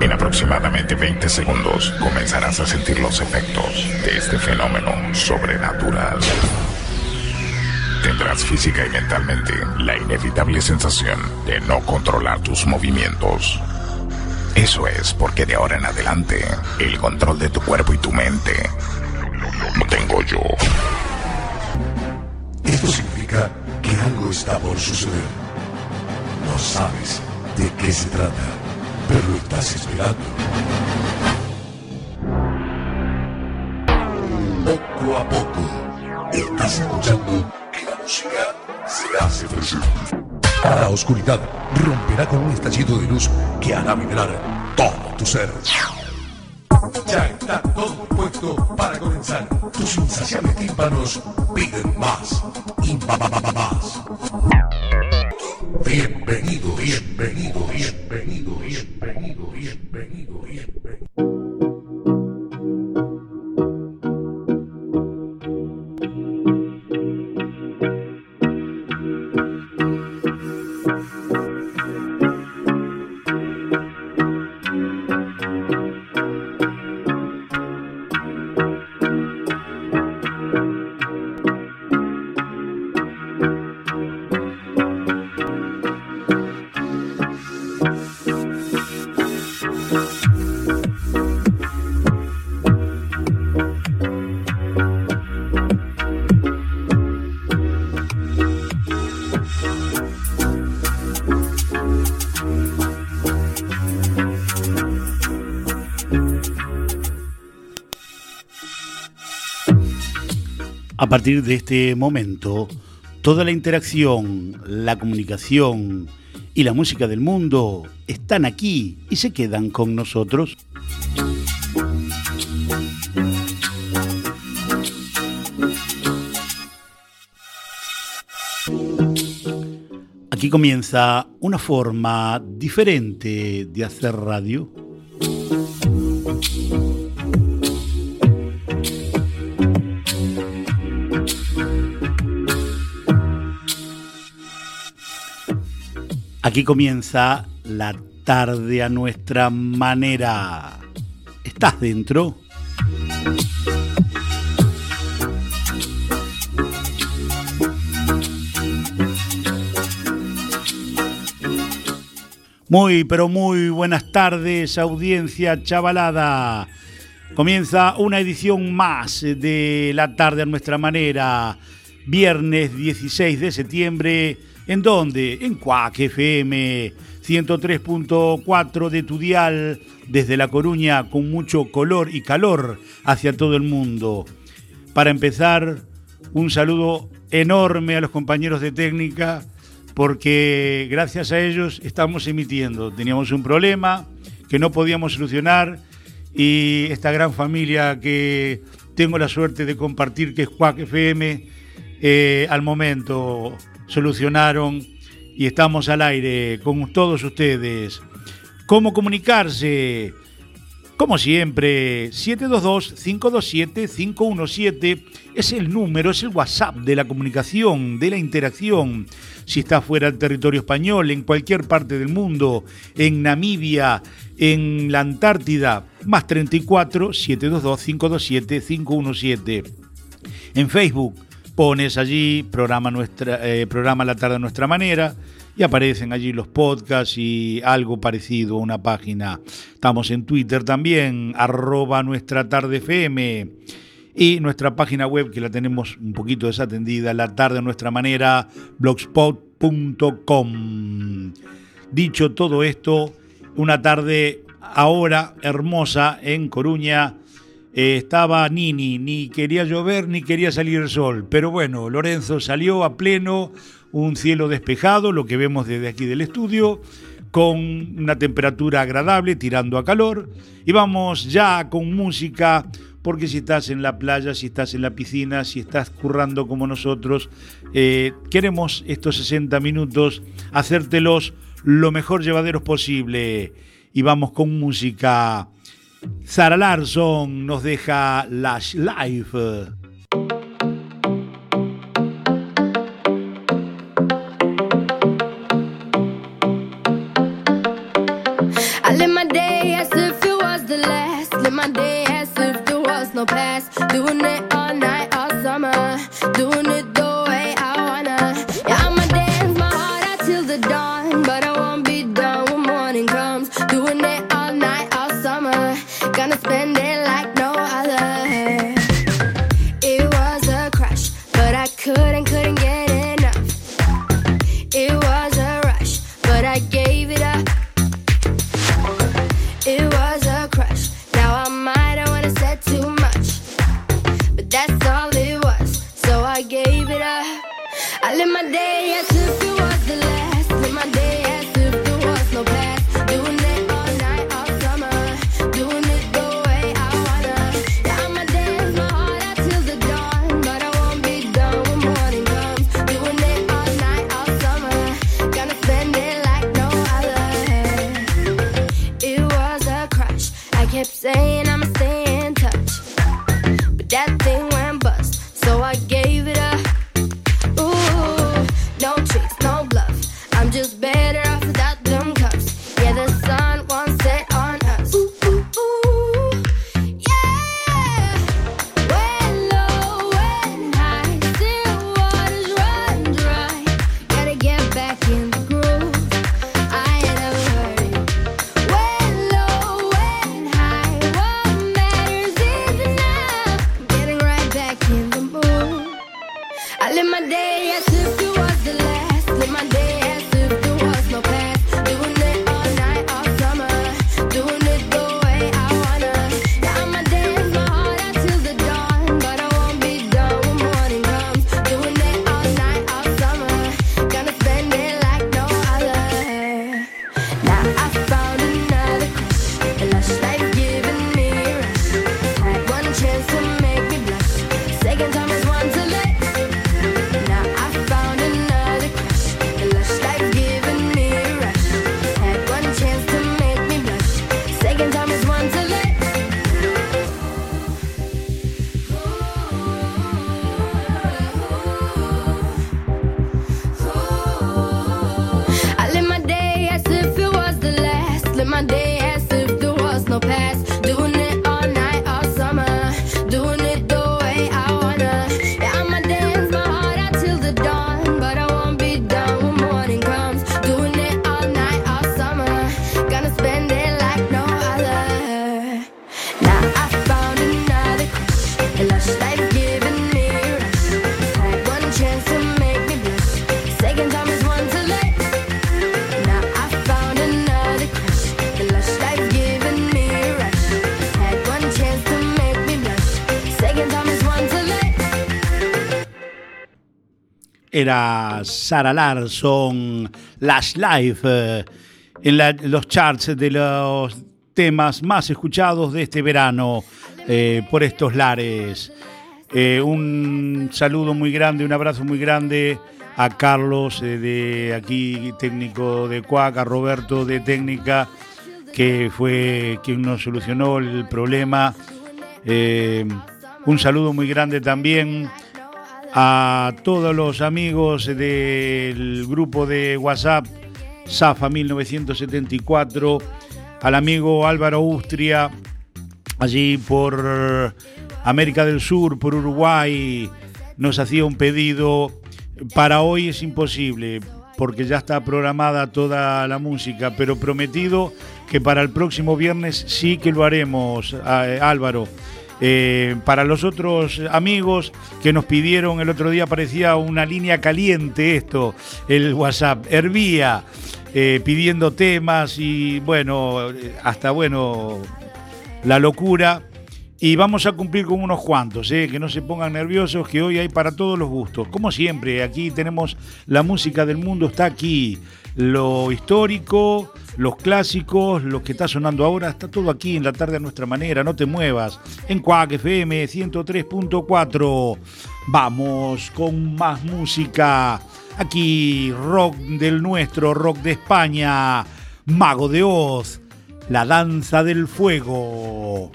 En aproximadamente 20 segundos comenzarás a sentir los efectos de este fenómeno sobrenatural. Tendrás física y mentalmente la inevitable sensación de no controlar tus movimientos. Eso es porque de ahora en adelante el control de tu cuerpo y tu mente lo tengo yo. Esto significa que algo está por suceder. No sabes de qué se trata, pero lo estás esperando. Poco a poco, estás escuchando que la música se hace presente. La oscuridad romperá con un estallido de luz que hará vibrar todo tu ser. Ya está todo puesto para comenzar. Tus insaciables tímpanos piden más y más. Bienvenido, bienvenido, bienvenido, bienvenido, bienvenido. Partir de este momento, toda la interacción, la comunicación y la música del mundo están aquí y se quedan con nosotros. Aquí comienza una forma diferente de hacer radio. Aquí comienza la tarde a nuestra manera. ¿Estás dentro? Muy, pero muy buenas tardes, audiencia chavalada. Comienza una edición más de La tarde a nuestra manera, viernes 16 de septiembre. ¿En dónde? En Cuac FM 103.4 de tu dial, desde La Coruña, con mucho color y calor hacia todo el mundo. Para empezar, un saludo enorme a los compañeros de técnica, porque gracias a ellos estamos emitiendo. Teníamos un problema que no podíamos solucionar y esta gran familia que tengo la suerte de compartir, que es Cuac FM, eh, al momento solucionaron y estamos al aire con todos ustedes. ¿Cómo comunicarse? Como siempre, 722-527-517 es el número, es el WhatsApp de la comunicación, de la interacción. Si está fuera del territorio español, en cualquier parte del mundo, en Namibia, en la Antártida, más 34 722 527 517. En Facebook pones allí programa nuestra eh, programa La tarde a nuestra manera y aparecen allí los podcasts y algo parecido a una página. Estamos en Twitter también, arroba nuestra tarde FM. Y nuestra página web, que la tenemos un poquito desatendida, la tarde a nuestra manera, blogspot.com. Dicho todo esto, una tarde ahora hermosa en Coruña. Eh, estaba Nini, ni quería llover ni quería salir el sol. Pero bueno, Lorenzo salió a pleno, un cielo despejado, lo que vemos desde aquí del estudio, con una temperatura agradable, tirando a calor. Y vamos ya con música, porque si estás en la playa, si estás en la piscina, si estás currando como nosotros, eh, queremos estos 60 minutos hacértelos lo mejor llevaderos posible. Y vamos con música. Sara Larson nos deja Lash Life. Era Sara Larson, Last Life, eh, en, los charts de los temas más escuchados de este verano eh, por estos lares. Eh, un saludo muy grande, un abrazo muy grande a Carlos de aquí, técnico de Cuac, a Roberto de técnica, que fue quien nos solucionó el problema. un saludo muy grande también a todos los amigos del grupo de WhatsApp Zafa 1974, al amigo Álvaro Ustria, allí por América del Sur, por Uruguay, nos hacía un pedido. Para hoy es imposible, porque ya está programada toda la música, pero prometido que para el próximo viernes sí que lo haremos, eh, Álvaro. Eh, para los otros amigos que nos pidieron el otro día, parecía una línea caliente esto, el WhatsApp. Hervía eh, pidiendo temas y bueno, hasta bueno, la locura. Y vamos a cumplir con unos cuantos, eh, que no se pongan nerviosos, que hoy hay para todos los gustos. Como siempre, aquí tenemos la música del mundo, está aquí. Lo histórico, los clásicos, lo que está sonando ahora, está todo aquí en la tarde a nuestra manera, no te muevas. En Cuac FM 103.4. Vamos con más música. Aquí, rock del nuestro, rock de España. Mago de Oz, la danza del fuego.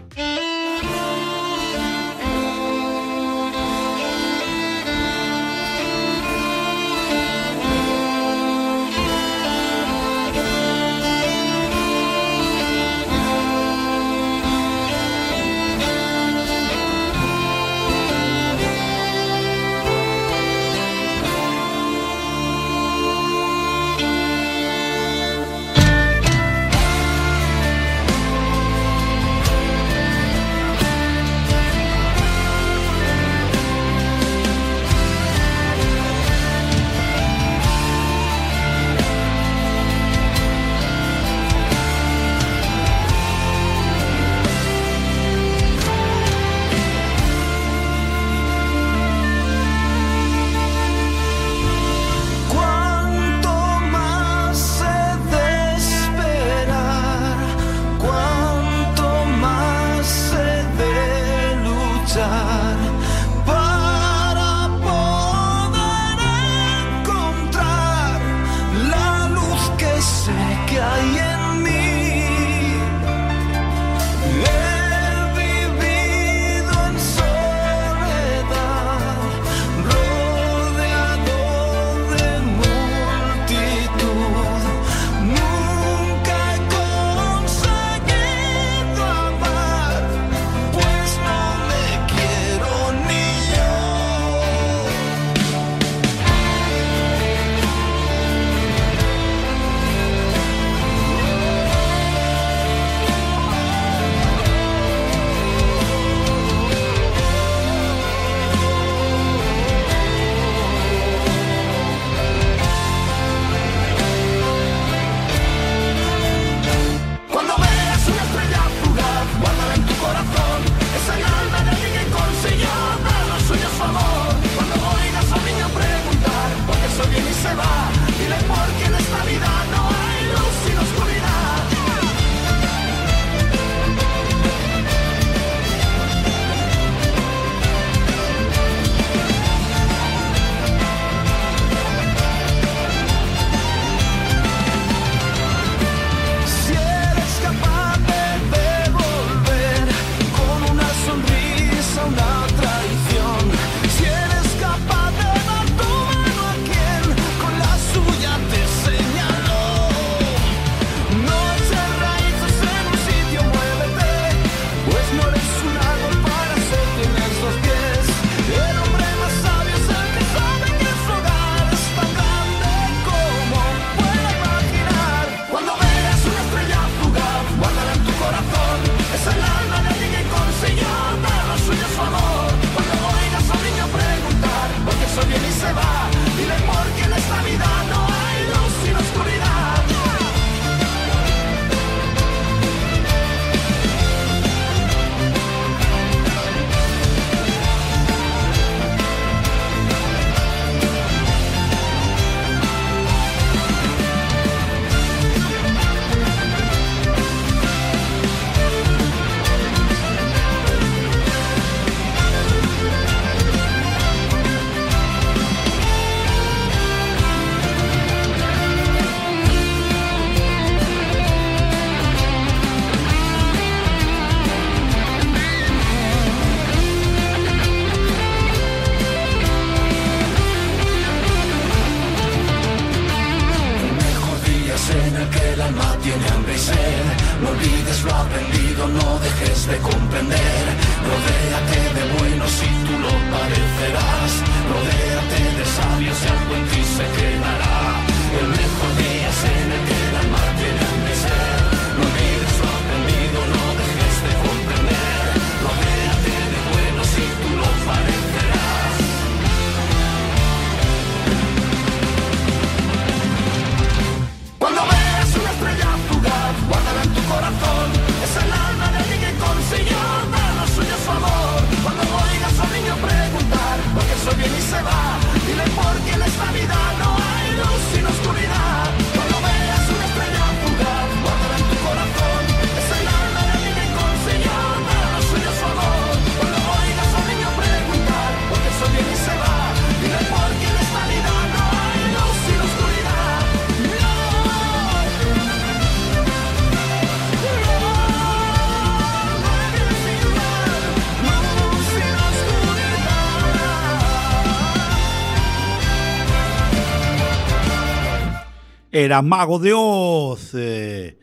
Era Mago de Oz eh,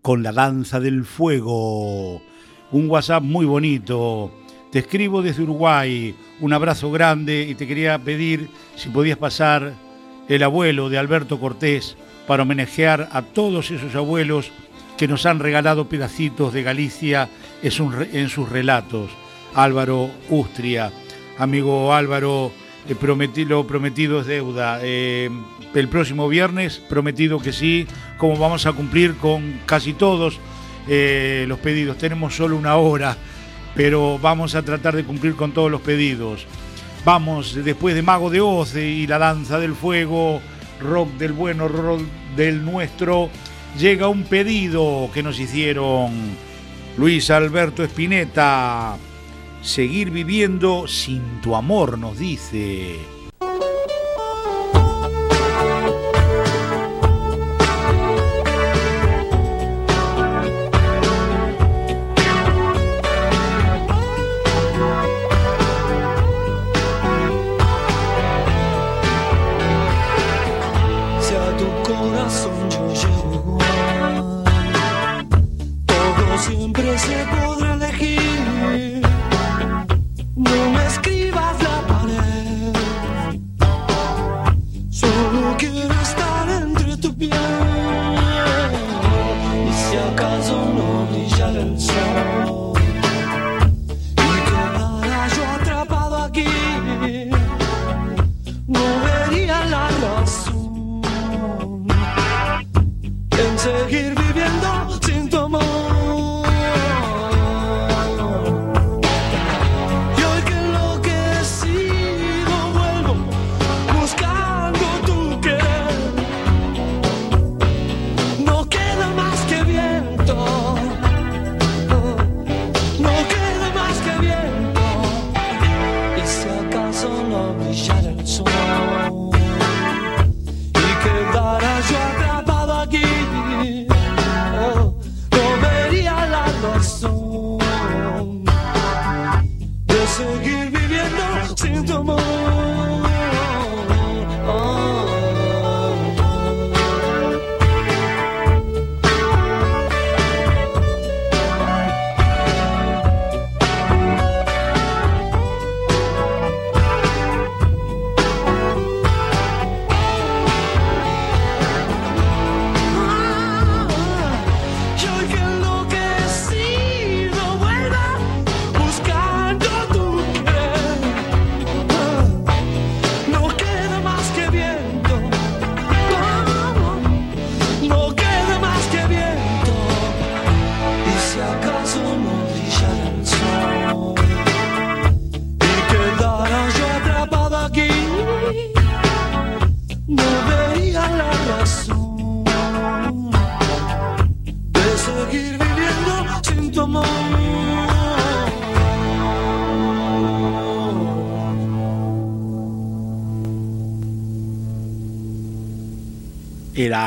con la danza del fuego. Un WhatsApp muy bonito. Te escribo desde Uruguay. Un abrazo grande y te quería pedir si podías pasar el abuelo de Alberto Cortés para homenajear a todos esos abuelos que nos han regalado pedacitos de Galicia en sus relatos. Álvaro Ustria, amigo Álvaro, eh, lo prometido es deuda. Eh, el próximo viernes, prometido que sí, como vamos a cumplir con casi todos eh, los pedidos. Tenemos solo una hora, pero vamos a tratar de cumplir con todos los pedidos. Vamos, después de Mago de Oz y la danza del fuego, rock del bueno, rock del nuestro, llega un pedido que nos hicieron Luis Alberto Espineta. Seguir viviendo sin tu amor, nos dice.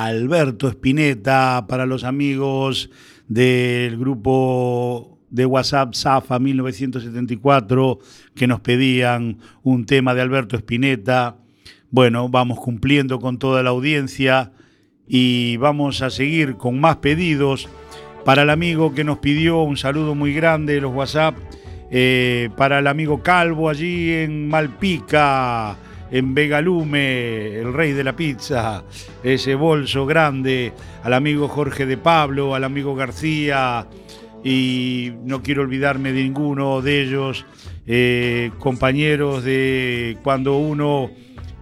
Alberto Espineta para los amigos del grupo de WhatsApp Zafa 1974 que nos pedían un tema de Alberto Espineta. Bueno, vamos cumpliendo con toda la audiencia y vamos a seguir con más pedidos. Para el amigo que nos pidió un saludo muy grande de los WhatsApp, eh, para el amigo Calvo allí en Malpica, en Vegalume, el rey de la pizza, ese bolso grande, al amigo Jorge de Pablo, al amigo García, y no quiero olvidarme de ninguno de ellos, eh, compañeros de cuando uno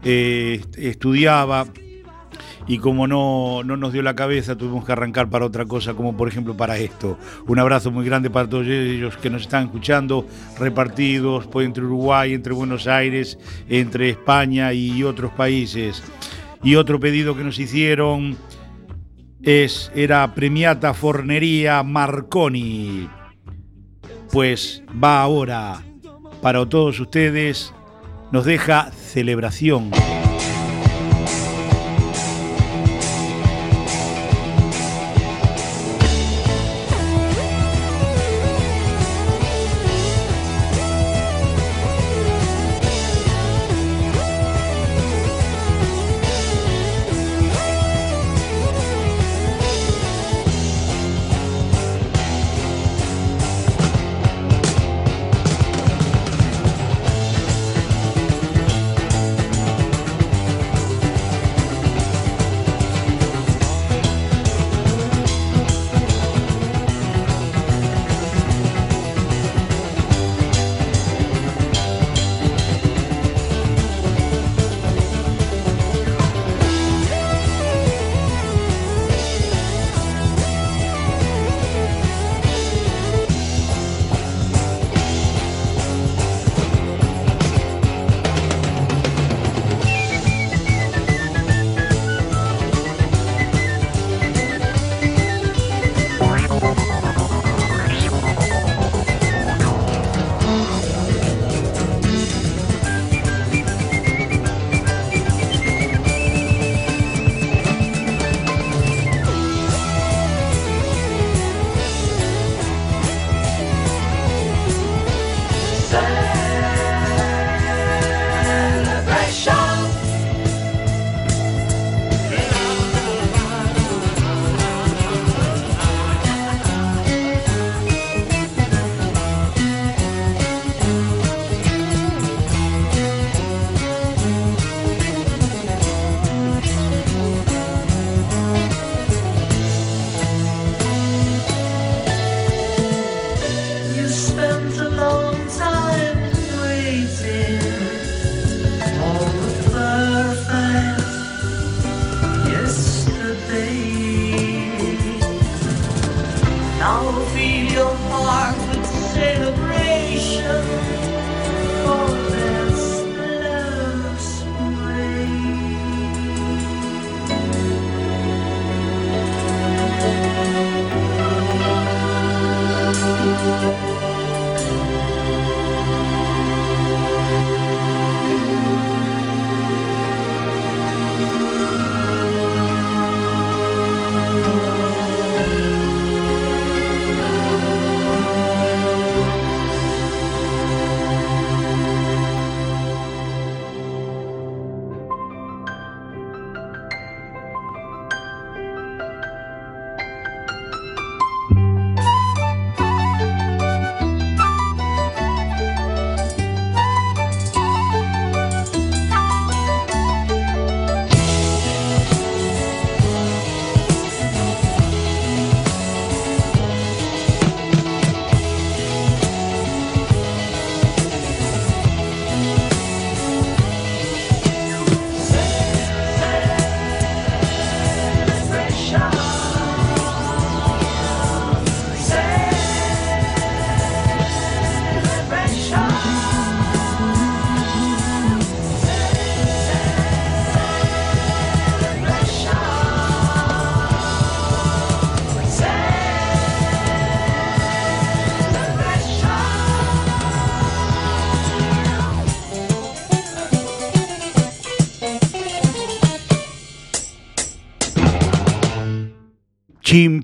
eh, estudiaba y como no, no nos dio la cabeza, tuvimos que arrancar para otra cosa, como por ejemplo para esto. Un abrazo muy grande para todos ellos que nos están escuchando, repartidos pues, entre Uruguay, entre Buenos Aires, entre España y otros países. Y otro pedido que nos hicieron es, era Premiata Fornería Marconi. Pues va ahora para todos ustedes, nos deja celebración.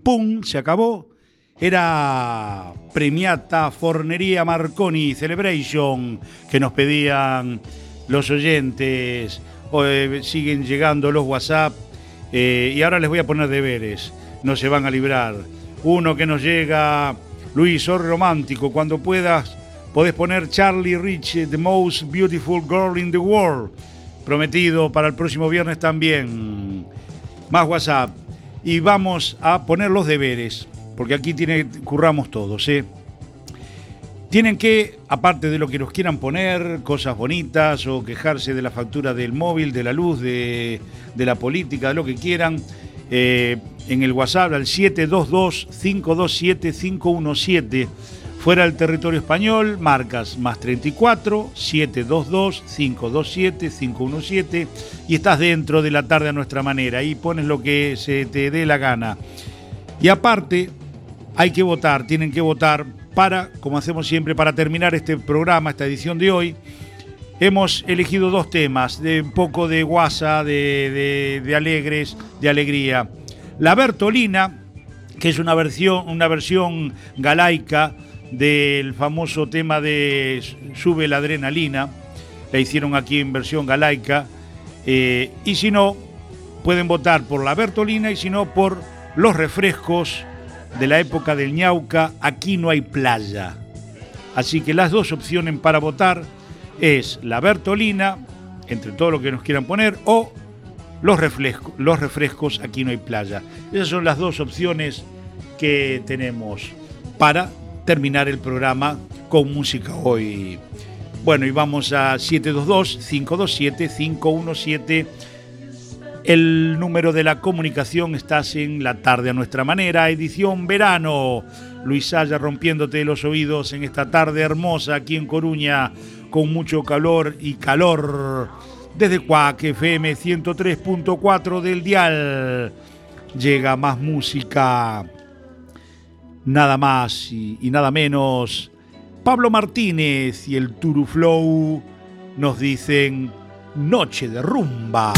Chimpum, se acabó. Era Premiata Fornería Marconi Celebration que nos pedían los oyentes. Eh, siguen llegando los WhatsApp eh, y ahora les voy a poner deberes. No se van a librar. Uno que nos llega, Luis, soy romántico. Cuando puedas, podés poner Charlie Rich, The Most Beautiful Girl in the World. Prometido para el próximo viernes también. Más WhatsApp y vamos a poner los deberes, porque aquí tiene, curramos todos. ¿eh? Tienen que, aparte de lo que nos quieran poner, cosas bonitas o quejarse de la factura del móvil, de la luz, de, la política, de lo que quieran, eh, en el WhatsApp al 722-527-517 Fuera del territorio español, marcas más 34 722 527 517 y estás dentro de la tarde a nuestra manera y pones lo que se te dé la gana. Y aparte, hay que votar, tienen que votar para, como hacemos siempre, para terminar este programa, esta edición de hoy. Hemos elegido dos temas, de un poco de guasa, de, de alegres, de alegría. La Bertolina, que es una versión, una versión galaica del famoso tema de Sube la adrenalina, la hicieron aquí en versión galaica, eh, y si no, pueden votar por la Bertolina y si no, por los refrescos de la época del ñauca, aquí no hay playa. Así que las dos opciones para votar es la Bertolina, entre todo lo que nos quieran poner, o los los refrescos, aquí no hay playa. Esas son las dos opciones que tenemos para terminar el programa con música hoy. Bueno, y vamos a 722-527-517. El número de la comunicación estás en la tarde a nuestra manera, edición verano. Luis Saya rompiéndote los oídos en esta tarde hermosa aquí en Coruña, con mucho calor y calor. Desde Cuac FM 103.4 del Dial llega más música nada más y, nada menos, Pablo Martínez y el Turuflow nos dicen Noche de Rumba.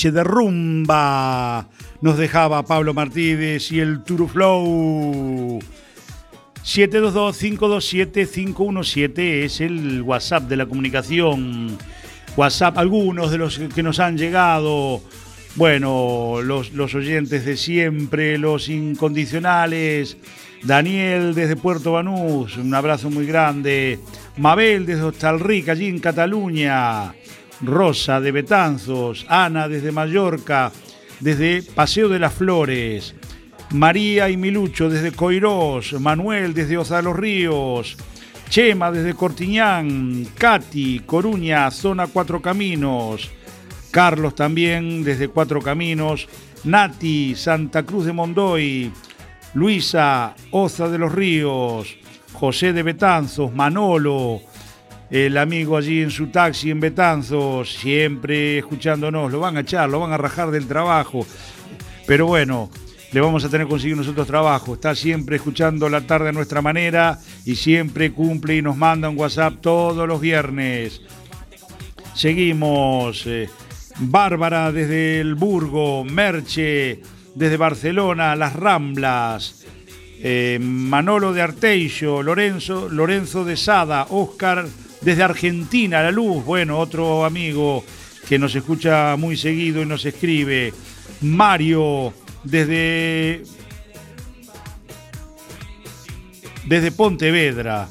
Noche de rumba. Nos dejaba Pablo Martínez y el Turuflow. 722-527-517 es el WhatsApp de la comunicación. WhatsApp, algunos de los que nos han llegado. Bueno, los, los oyentes de siempre, los incondicionales. Daniel desde Puerto Banús, un abrazo muy grande. Mabel desde Hostalrica, allí en Cataluña. Rosa de Betanzos, Ana desde Mallorca, desde Paseo de las Flores, María y Milucho desde Coirós, Manuel desde Osa de los Ríos, Chema desde Cortiñán, Katy, Coruña, Zona Cuatro Caminos, Carlos también desde Cuatro Caminos, Nati, Santa Cruz de Mondoy, Luisa, Oza de los Ríos, José de Betanzos, Manolo, el amigo allí en su taxi en Betanzos, siempre escuchándonos, lo van a echar, lo van a rajar del trabajo, pero bueno, le vamos a tener que conseguir nosotros trabajo, está siempre escuchando la tarde a nuestra manera y siempre cumple y nos manda un WhatsApp todos los viernes. Seguimos, eh, Bárbara desde el Burgo, Merche desde Barcelona, Las Ramblas. Eh, Manolo de Arteixo, Lorenzo, Lorenzo de Sada, Oscar desde Argentina, La Luz, bueno, otro amigo que nos escucha muy seguido y nos escribe. Mario, desde. Desde Pontevedra.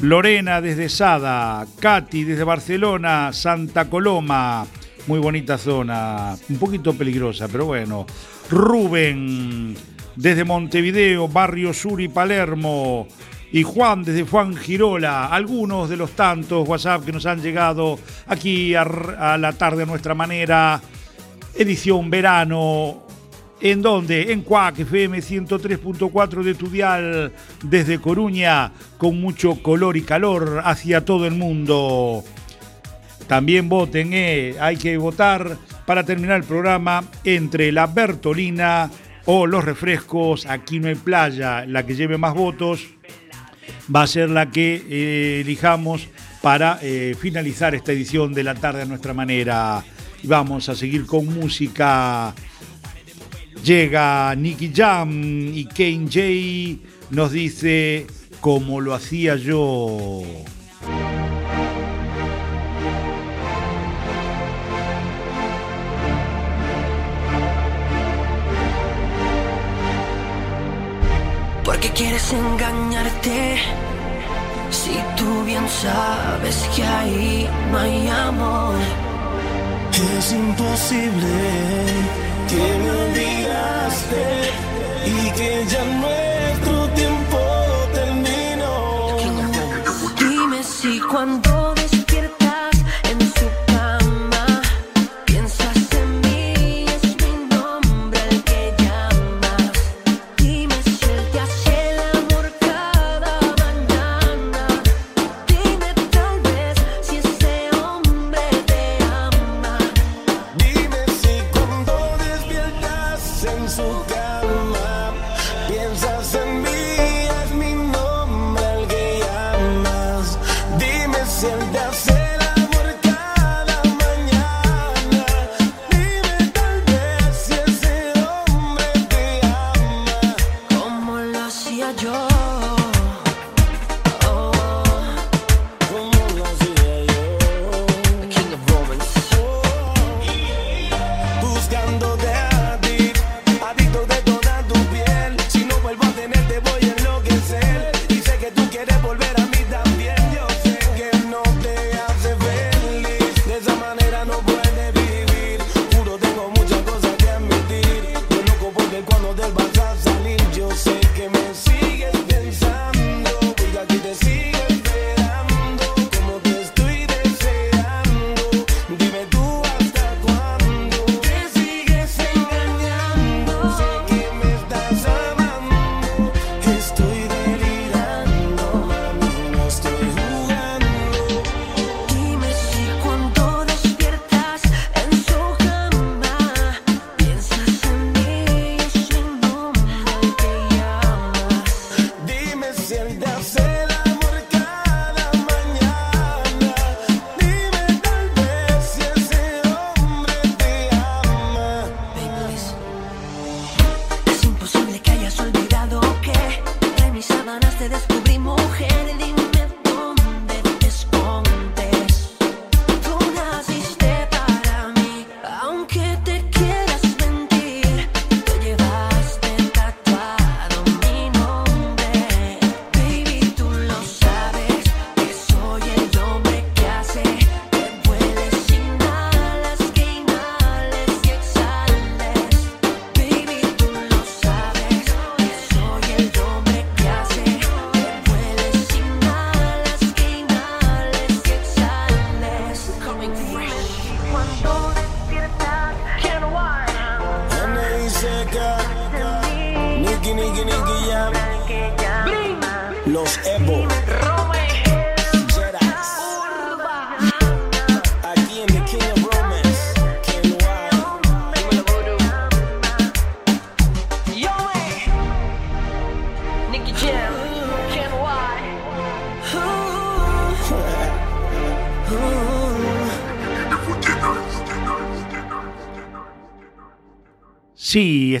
Lorena desde Sada. Katy desde Barcelona. Santa Coloma. Muy bonita zona. Un poquito peligrosa, pero bueno. Rubén desde Montevideo, Barrio Sur y Palermo y Juan desde Juan Girola, algunos de los tantos WhatsApp que nos han llegado aquí a, la tarde a nuestra manera, edición verano, ¿en donde En Cuac FM 103.4 de Tudial, desde Coruña, con mucho color y calor hacia todo el mundo. También voten, eh, hay que votar para terminar el programa entre la Bertolina o los refrescos. Aquí no hay playa, la que lleve más votos va a ser la que eh, elijamos para eh, finalizar esta edición de la tarde a nuestra manera. Y vamos a seguir con música. Llega Nicky Jam y Kane J nos dice como lo hacía yo. Qué quieres engañarte? Si tú bien sabes que ahí no hay amor. Es imposible que me olvidaste y que ya nuestro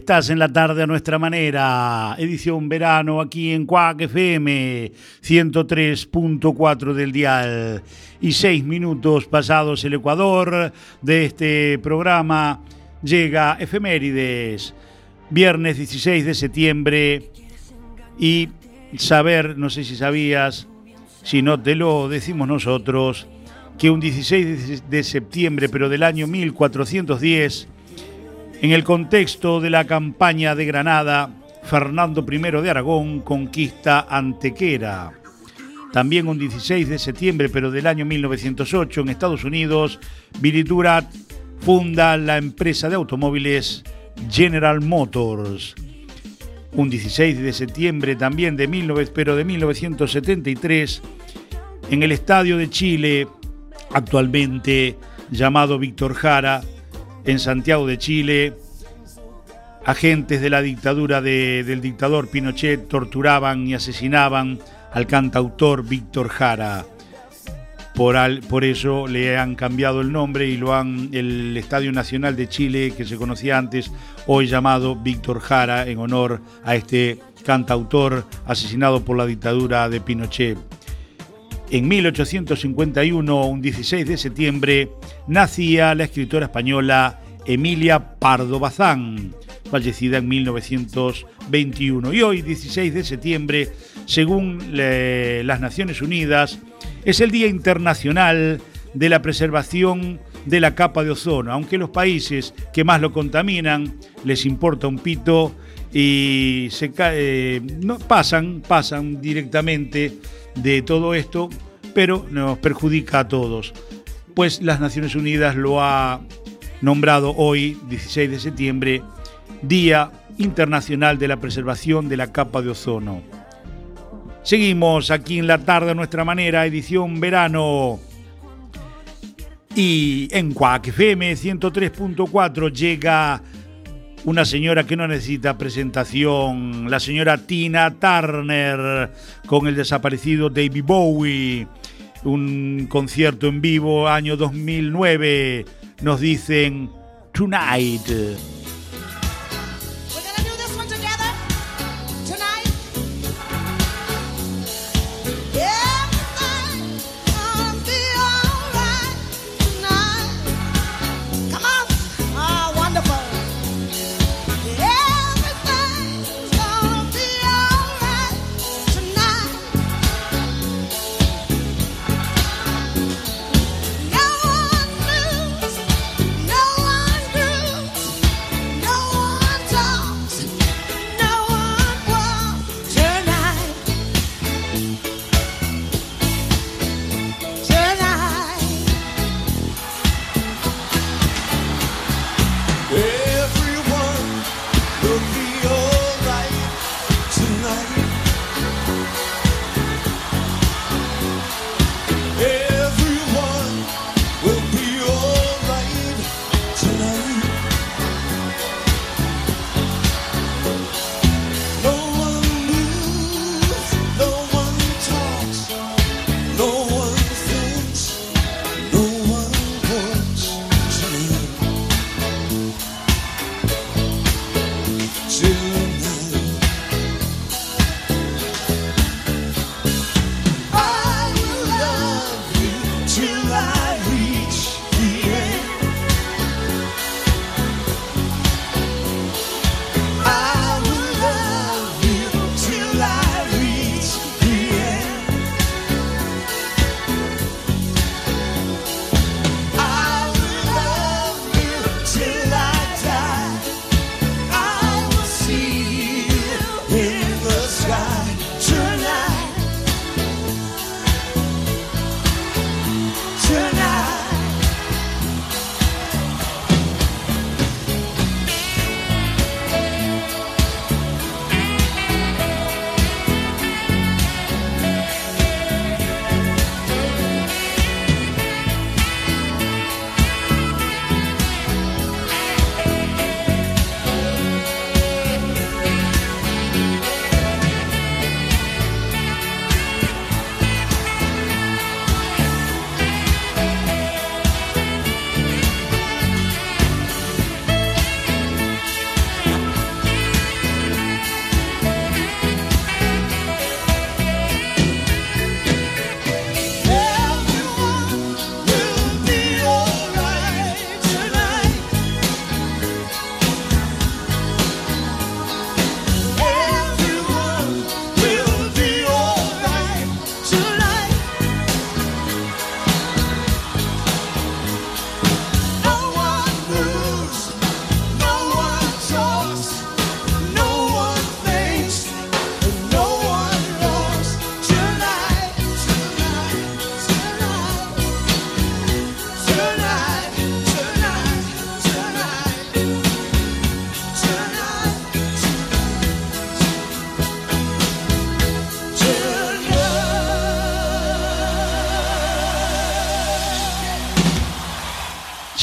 estás en la tarde a nuestra manera. Edición verano aquí en Cuac FM 103.4 del dial. Y seis minutos pasados el Ecuador de este programa llega Efemérides. Viernes 16 de septiembre. Y saber, no sé si sabías, si no te lo decimos nosotros, que un 16 de septiembre, pero del año 1410, en el contexto de la campaña de Granada, Fernando I de Aragón conquista Antequera. También un 16 de septiembre, pero del año 1908, en Estados Unidos, Billy Durat funda la empresa de automóviles General Motors. Un 16 de septiembre también de pero de 1973, en el Estadio de Chile, actualmente llamado Víctor Jara, en Santiago de Chile, agentes de la dictadura del dictador Pinochet torturaban y asesinaban al cantautor Víctor Jara. Por, por, eso le han cambiado el nombre y lo han el Estadio Nacional de Chile que se conocía antes hoy llamado Víctor Jara en honor a este cantautor asesinado por la dictadura de Pinochet. En 1851, un 16 de septiembre, nacía la escritora española Emilia Pardo Bazán, fallecida en 1921. Y hoy, 16 de septiembre, según las Naciones Unidas, es el Día Internacional de la Preservación de la Capa de Ozono. Aunque los países que más lo contaminan les importa un pito y se eh, no, pasan, pasan directamente de todo esto, pero nos perjudica a todos. Pues las Naciones Unidas lo ha nombrado hoy, 16 de septiembre, Día Internacional de la Preservación de la Capa de Ozono. Seguimos aquí en la tarde a nuestra manera, edición verano. Y en Cuac FM 103.4 llega una señora que no necesita presentación, la señora Tina Turner con el desaparecido David Bowie, un concierto en vivo año 2009, nos dicen Tonight.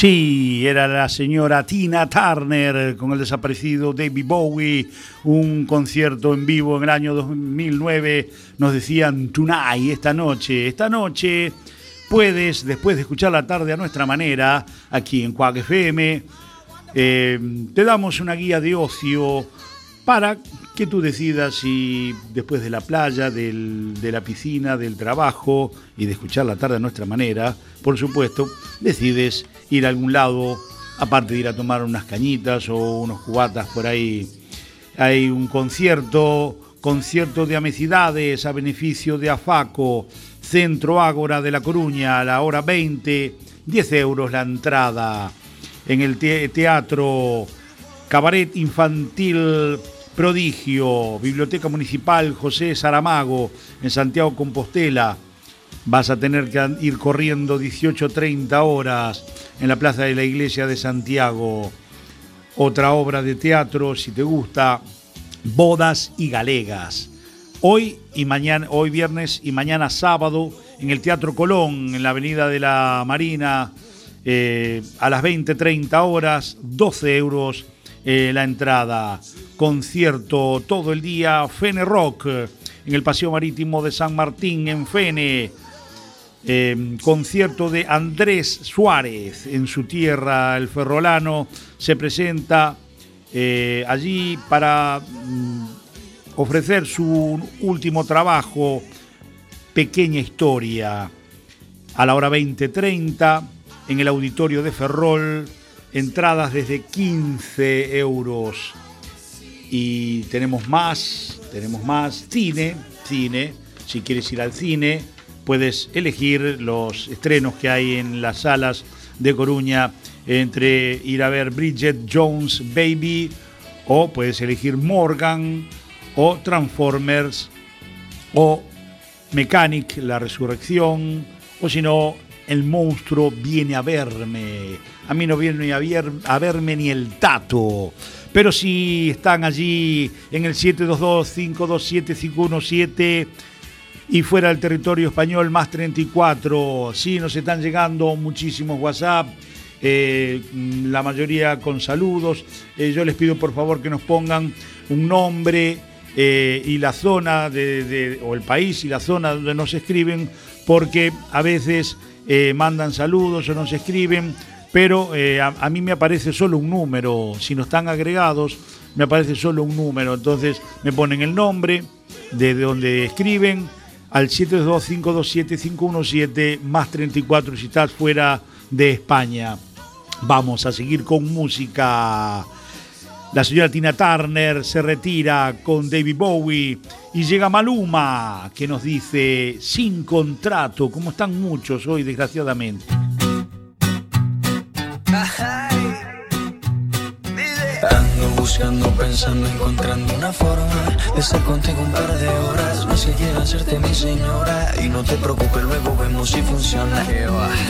Sí, era la señora Tina Turner con el desaparecido David Bowie, un concierto en vivo en el año 2009, nos decían Tonight, esta noche, esta noche puedes, después de escuchar la tarde a nuestra manera, aquí en Cuac FM, eh, te damos una guía de ocio para que tú decidas si después de la playa, del- de la piscina, del trabajo y de escuchar la tarde a nuestra manera, por supuesto, decides ir a algún lado, aparte de ir a tomar unas cañitas o unos cubatas por ahí. Hay un concierto, concierto de amecidades a beneficio de AFACO, Centro Ágora de La Coruña, a la hora 20, 10 euros la entrada. En el te- teatro Cabaret Infantil Prodigio, Biblioteca Municipal José Saramago, en Santiago Compostela. Vas a tener que ir corriendo 18-30 horas en la Plaza de la Iglesia de Santiago. Otra obra de teatro, si te gusta, Bodas y Galegas. Hoy y mañana, hoy viernes y mañana sábado, en el Teatro Colón, en la Avenida de la Marina, eh, a las 20-30 horas, 12 euros eh, la entrada. Concierto todo el día, Fene Rock, en el Paseo Marítimo de San Martín, en Fene. Eh, concierto de Andrés Suárez en su tierra, el ferrolano, se presenta eh, allí para mm, ofrecer su último trabajo, Pequeña Historia, a la hora 20.30 en el auditorio de Ferrol, entradas desde 15 euros. Y tenemos más, tenemos más cine, cine, si quieres ir al cine, puedes elegir los estrenos que hay en las salas de Coruña entre ir a ver Bridget Jones Baby o puedes elegir Morgan o Transformers o Mechanic, La Resurrección o si no, El monstruo viene a verme. A mí no viene a, ver- a verme ni el tato. Pero si están allí en el 722-527-517 y fuera del territorio español más 34. Sí, nos están llegando muchísimos WhatsApp, eh, la mayoría con saludos. Eh, yo les pido por favor que nos pongan un nombre eh, y la zona de, o el país y la zona donde nos escriben, porque a veces mandan saludos o nos escriben, pero a, a mí me aparece solo un número. Si no están agregados, me aparece solo un número. Entonces me ponen el nombre de donde escriben al 722-527-517 más 34 si fuera de España. Vamos a seguir con música. La señora Tina Turner se retira con David Bowie y llega Maluma que nos dice sin contrato, como están muchos hoy desgraciadamente. Ando buscando, pensando, encontrando una forma de estar contigo un par de horas. No sé quiero hacerte mi señora y no te preocupes, luego vemos si funciona.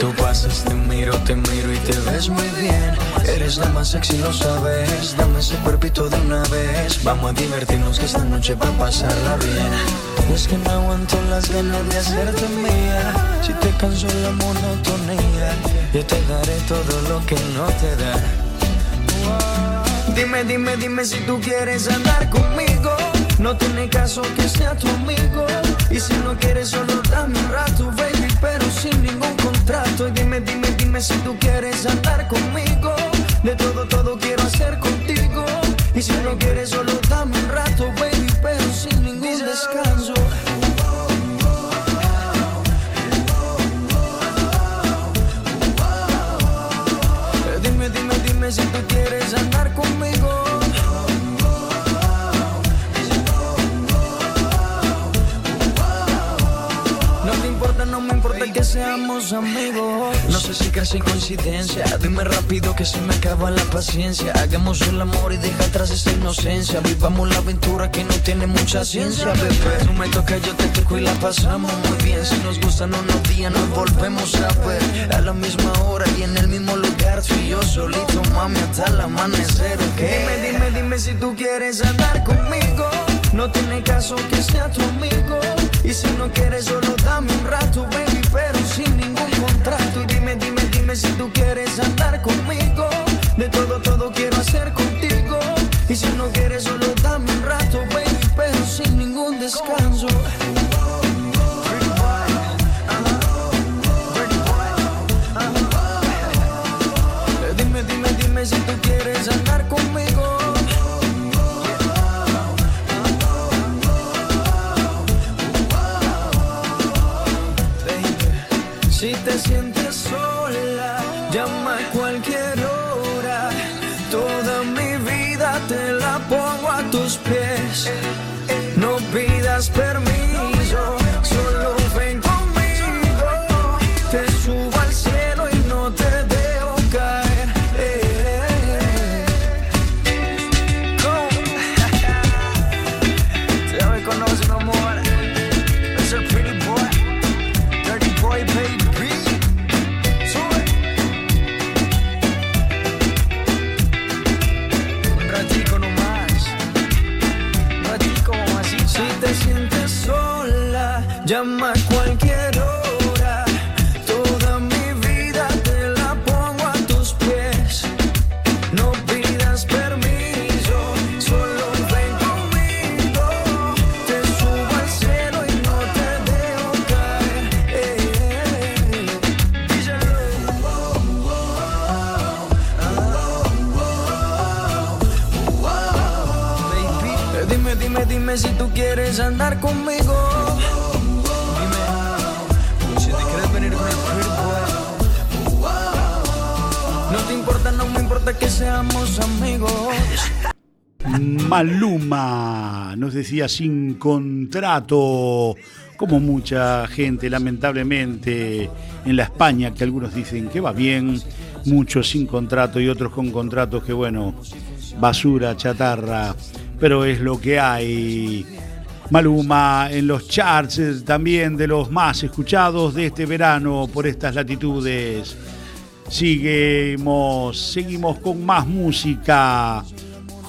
Tú pasas, te miro, te miro y te ves muy bien. Eres la más sexy, lo sabes. Dame ese cuerpito de una vez. Vamos a divertirnos que esta noche va a pasarla bien. Es que no aguanto las ganas de hacerte mía. Si te canso la monotonía, yo te daré todo lo que no te da. Dime, dime, dime si tú quieres andar conmigo. No tiene caso que sea tu amigo. Y si no quieres, solo dame un rato, baby, pero sin ningún contrato. Y dime, dime, dime si tú quieres andar conmigo. De todo, todo quiero hacer contigo. Y si no quieres, solo No sé si casi coincidencia. Dime rápido que se me acaba la paciencia. Hagamos el amor y deja atrás esa inocencia. Vivamos la aventura que no tiene mucha ciencia, bebé. Tú me toca, yo te toco y la pasamos muy bien. Si nos gustan unos días, nos volvemos a ver. A la misma hora y en el mismo lugar. Tú y yo solito, mami, hasta el amanecer, ¿ok? Dime, dime, dime si tú quieres andar conmigo. No tiene caso que sea tu amigo. Y si no quieres, solo dame un rato, baby, pero sin ningún contrato. Y dime, dime, dime si tú quieres andar conmigo. De todo, todo quiero hacer contigo. Y si no quieres, solo dame un rato, baby, pero sin ningún descanso. No pidas permiso. sin contrato, como mucha gente lamentablemente en la España, que algunos dicen que va bien, muchos sin contrato y otros con contratos que bueno, basura, chatarra, pero es lo que hay. Maluma en los charts eh, también de los más escuchados de este verano por estas latitudes. Seguimos, seguimos con más música.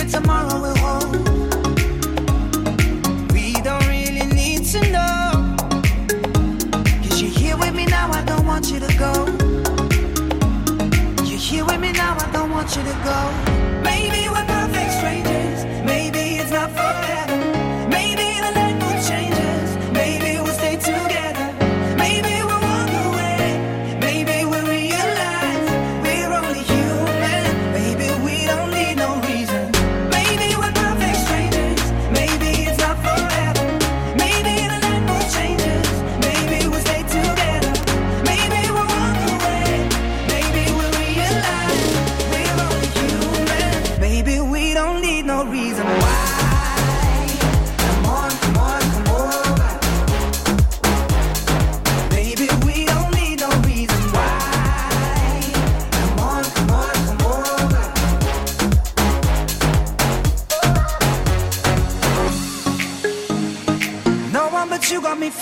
secret tomorrow will hold. We don't really need to know. Cause you're here with me now, I don't want you to go. You're here with me now, I don't want you to go.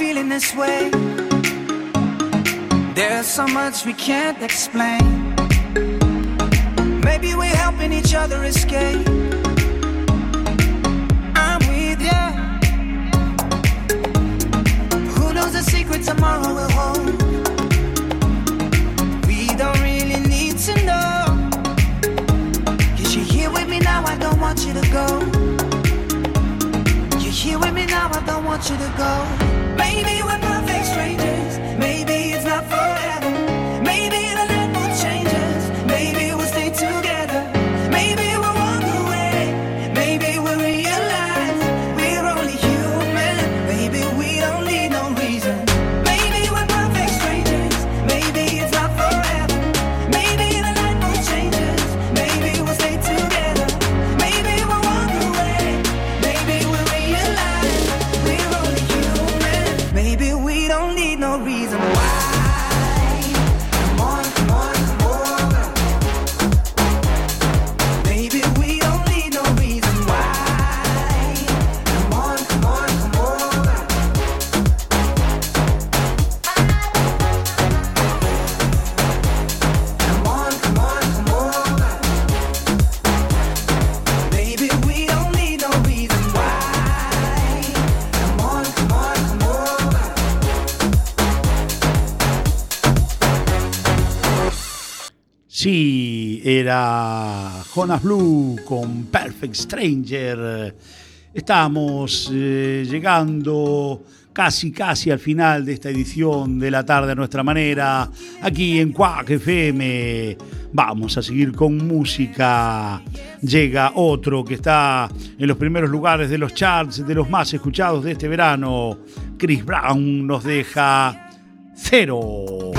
feeling this way. There's so much we can't explain. Maybe we're helping each other escape. Blue con Perfect Stranger. Estamos eh, llegando casi, casi al final de esta edición de la tarde a nuestra manera, aquí en Quack FM. Vamos a seguir con música. Llega otro que está en los primeros lugares de los charts, de los más escuchados de este verano. Chris Brown nos deja cero.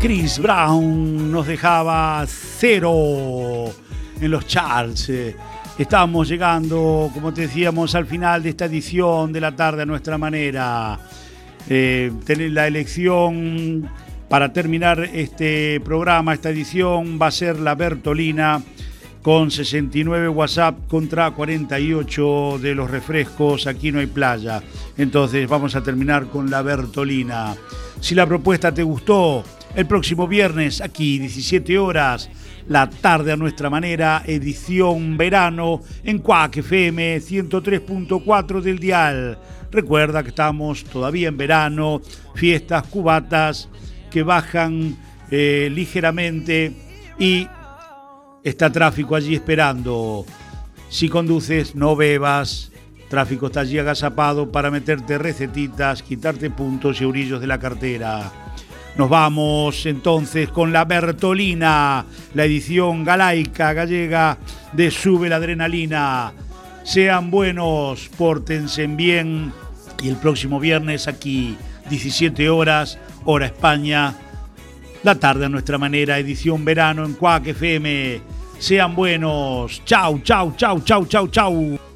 Brown nos dejaba cero en los charts. Eh, estamos llegando, como te decíamos, al final de esta edición de la tarde a nuestra manera. Eh, la elección para terminar este programa, esta edición, va a ser la Bertolina con 69 WhatsApp contra 48 de los refrescos. Aquí no hay playa. Entonces vamos a terminar con la Bertolina. Si la propuesta te gustó, el próximo viernes, aquí 17 horas, la tarde a nuestra manera, edición verano en Cuac FM 103.4 del dial. Recuerda que estamos todavía en verano, fiestas cubatas que bajan eh, ligeramente y está tráfico allí esperando. Si conduces, no bebas. Tráfico está allí agazapado para meterte recetitas, quitarte puntos y orillos de la cartera. Nos vamos entonces con la Bertolina, la edición galaica gallega de Sube la Adrenalina. Sean buenos, pórtense bien y el próximo viernes aquí, 17 horas, hora España, la tarde a nuestra manera, edición verano en Cuac FM. Sean buenos. Chau, chau, chau, chau, chau, chau.